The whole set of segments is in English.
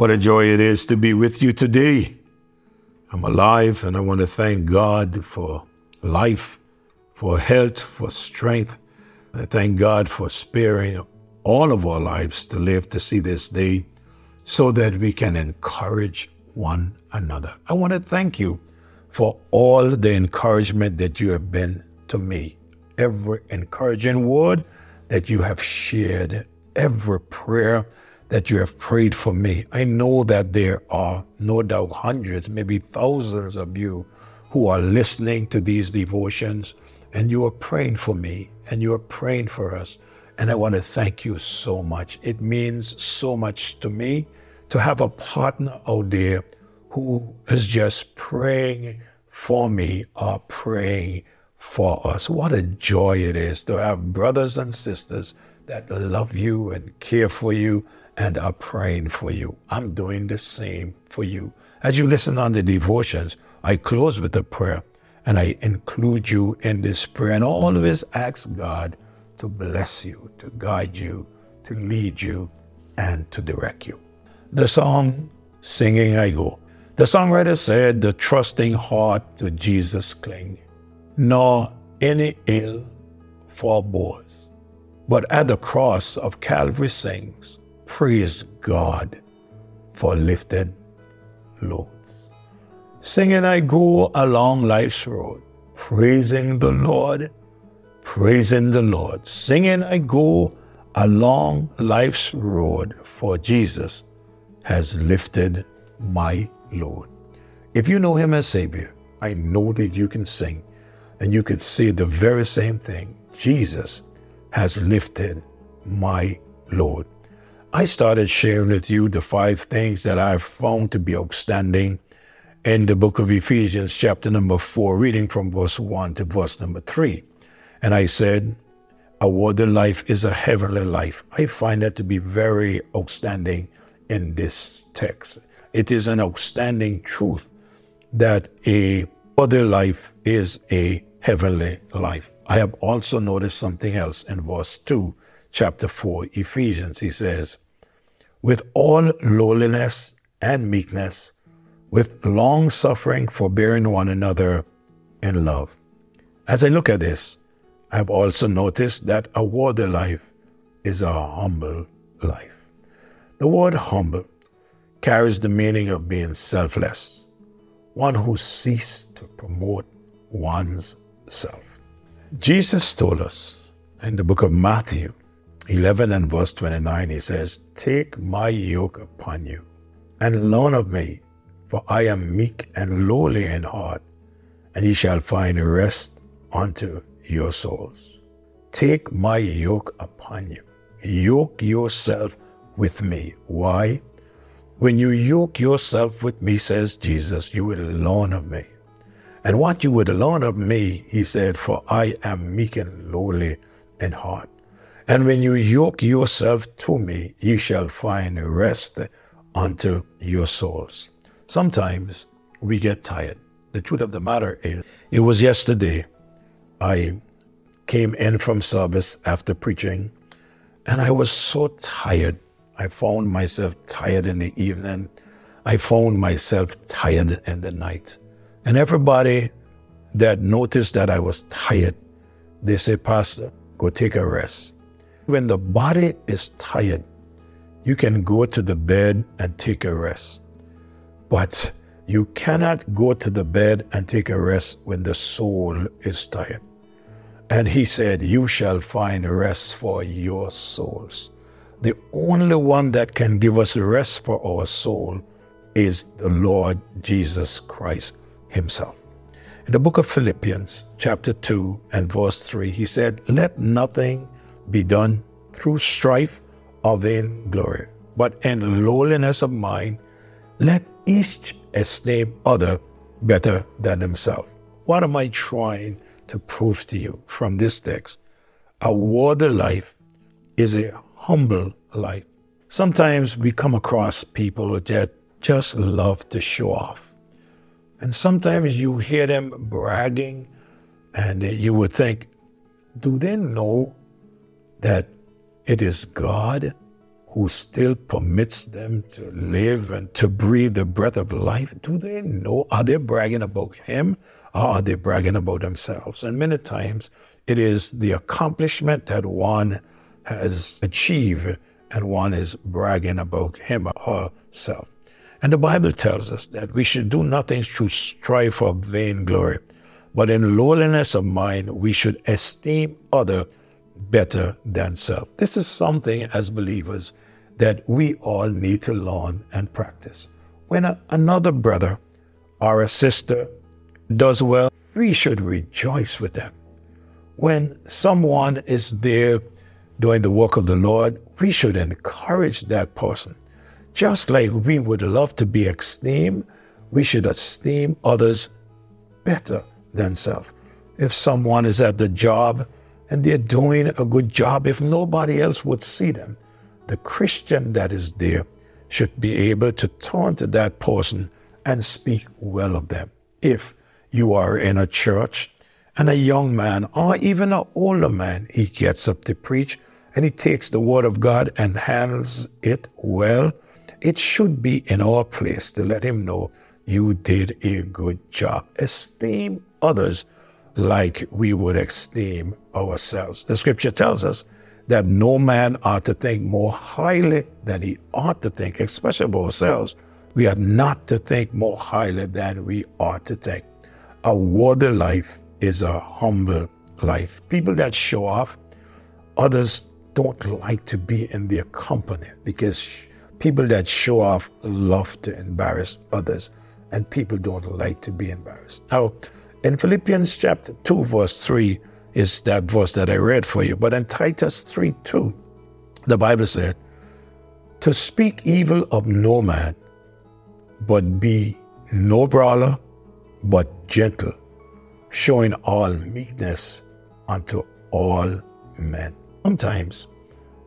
What a joy it is to be with you today. I'm alive and I want to thank God for life, for health, for strength. I thank God for sparing all of our lives to live to see this day so that we can encourage one another. I want to thank you for all the encouragement that you have been to me. Every encouraging word that you have shared, every prayer that you have prayed for me. I know that there are no doubt hundreds, maybe thousands of you who are listening to these devotions and you are praying for me and you are praying for us. And I want to thank you so much. It means so much to me to have a partner out there who is just praying for me or praying for us. What a joy it is to have brothers and sisters that love you and care for you and are praying for you. I'm doing the same for you. As you listen on the devotions, I close with a prayer and I include you in this prayer and always ask God to bless you, to guide you, to lead you, and to direct you. The song, Singing I Go. The songwriter said, The trusting heart to Jesus cling, nor any ill forebores, but at the cross of Calvary sings, Praise God for lifted loads. Singing I go along life's road, praising the Lord, praising the Lord. Singing I go along life's road, for Jesus has lifted my load. If you know Him as Savior, I know that you can sing and you could say the very same thing. Jesus has lifted my load. I started sharing with you the five things that I've found to be outstanding in the book of Ephesians, chapter number four, reading from verse one to verse number three. And I said, a worldly life is a heavenly life. I find that to be very outstanding in this text. It is an outstanding truth that a worldly life is a heavenly life. I have also noticed something else in verse 2 chapter 4, Ephesians, he says, with all lowliness and meekness, with long suffering, forbearing one another in love. As I look at this, I have also noticed that a worthy life is a humble life. The word humble carries the meaning of being selfless, one who ceased to promote one's self. Jesus told us in the book of Matthew 11 and verse 29, he says, Take my yoke upon you and learn of me, for I am meek and lowly in heart, and ye shall find rest unto your souls. Take my yoke upon you. Yoke yourself with me. Why? When you yoke yourself with me, says Jesus, you will learn of me. And what you would learn of me, he said, for I am meek and lowly in heart and when you yoke yourself to me, ye shall find rest unto your souls. Sometimes we get tired. The truth of the matter is, it was yesterday I came in from service after preaching, and I was so tired. I found myself tired in the evening. I found myself tired in the night. And everybody that noticed that I was tired, they say, Pastor, go take a rest. When the body is tired, you can go to the bed and take a rest. But you cannot go to the bed and take a rest when the soul is tired. And he said, You shall find rest for your souls. The only one that can give us rest for our soul is the Lord Jesus Christ Himself. In the book of Philippians, chapter 2 and verse 3, he said, Let nothing be done through strife or vain glory, but in lowliness of mind, let each esteem other better than himself. What am I trying to prove to you from this text? A worthy life is a humble life. Sometimes we come across people that just love to show off. And sometimes you hear them bragging, and you would think, do they know that it is God who still permits them to live and to breathe the breath of life, do they know? Are they bragging about Him or are they bragging about themselves? And many times it is the accomplishment that one has achieved and one is bragging about him or herself. And the Bible tells us that we should do nothing to strive for vain glory, but in lowliness of mind we should esteem other better than self. This is something as believers that we all need to learn and practice. When a, another brother or a sister does well, we should rejoice with them. When someone is there doing the work of the Lord, we should encourage that person. Just like we would love to be esteemed, we should esteem others better than self. If someone is at the job and they're doing a good job, if nobody else would see them, the Christian that is there should be able to turn to that person and speak well of them. If you are in a church and a young man or even an older man, he gets up to preach and he takes the word of God and handles it well, it should be in our place to let him know you did a good job. Esteem others like we would esteem ourselves. The scripture tells us that no man ought to think more highly than he ought to think, especially of ourselves. We are not to think more highly than we ought to think. A worthy life is a humble life. People that show off, others don't like to be in their company because people that show off love to embarrass others, and people don't like to be embarrassed. Now, in Philippians chapter 2, verse 3 is that verse that I read for you, but in Titus 3 2, the Bible said, To speak evil of no man, but be no brawler, but gentle, showing all meekness unto all men. Sometimes,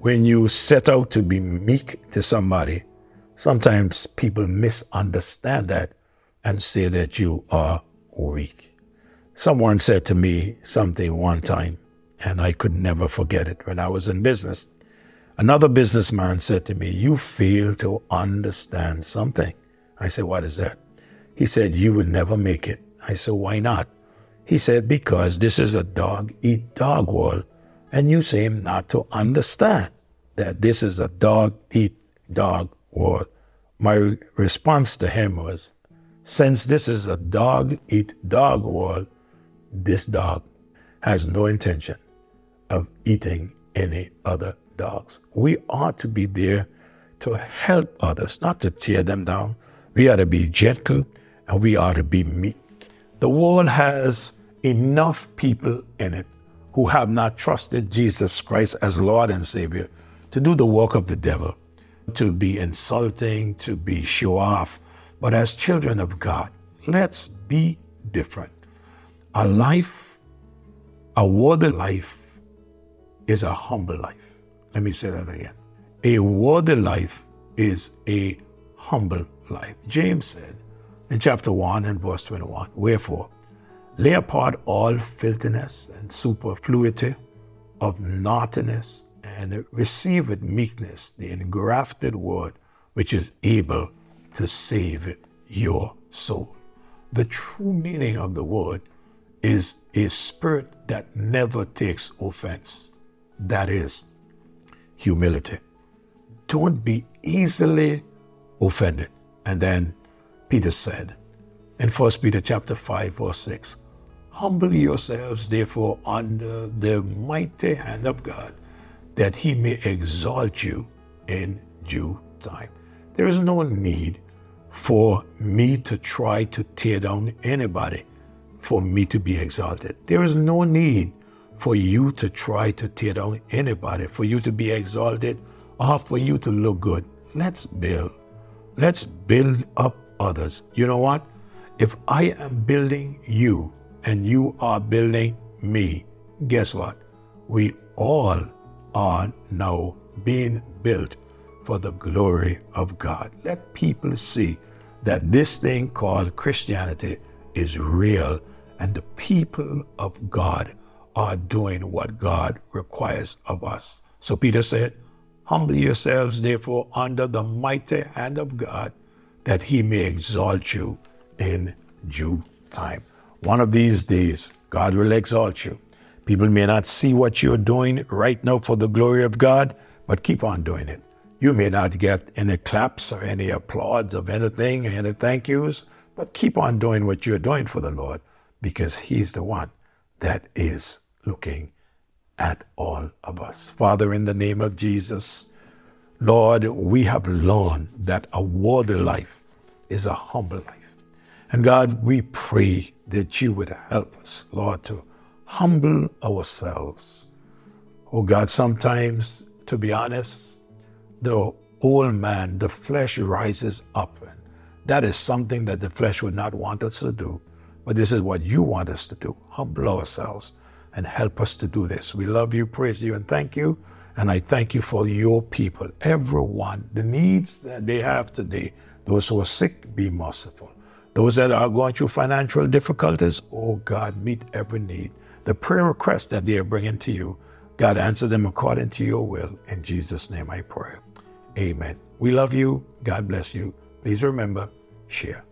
when you set out to be meek to somebody, sometimes people misunderstand that and say that you are weak. Someone said to me something one time, and I could never forget it when I was in business. Another businessman said to me, You fail to understand something. I said, What is that? He said, You would never make it. I said, Why not? He said, Because this is a dog eat dog world and you seem not to understand that this is a dog eat dog world. My response to him was, since this is a dog eat dog world, this dog has no intention of eating any other dogs. We ought to be there to help others, not to tear them down. We ought to be gentle and we ought to be meek. The world has enough people in it who have not trusted Jesus Christ as Lord and Savior to do the work of the devil, to be insulting, to be show off. But as children of God, let's be different. A life, a worthy life, is a humble life. Let me say that again. A worthy life is a humble life. James said in chapter 1 and verse 21 Wherefore, Lay apart all filthiness and superfluity of naughtiness and receive with meekness the engrafted word which is able to save your soul. The true meaning of the word is a spirit that never takes offense. That is humility. Don't be easily offended. And then Peter said in 1 Peter chapter 5, verse 6, Humble yourselves, therefore, under the mighty hand of God, that he may exalt you in due time. There is no need for me to try to tear down anybody for me to be exalted. There is no need for you to try to tear down anybody, for you to be exalted, or for you to look good. Let's build. Let's build up others. You know what? If I am building you, and you are building me, guess what? We all are now being built for the glory of God. Let people see that this thing called Christianity is real and the people of God are doing what God requires of us. So Peter said, Humble yourselves, therefore, under the mighty hand of God, that he may exalt you in due time. One of these days, God will exalt you. People may not see what you're doing right now for the glory of God, but keep on doing it. You may not get any claps or any applause of anything, any thank yous, but keep on doing what you're doing for the Lord because He's the one that is looking at all of us. Father, in the name of Jesus, Lord, we have learned that a worthy life is a humble life. And God, we pray that you would help us, Lord, to humble ourselves. Oh God, sometimes, to be honest, the old man, the flesh rises up. And that is something that the flesh would not want us to do. But this is what you want us to do humble ourselves and help us to do this. We love you, praise you, and thank you. And I thank you for your people, everyone, the needs that they have today. Those who are sick, be merciful. Those that are going through financial difficulties, oh God, meet every need. The prayer requests that they are bringing to you, God, answer them according to your will. In Jesus' name I pray. Amen. We love you. God bless you. Please remember, share.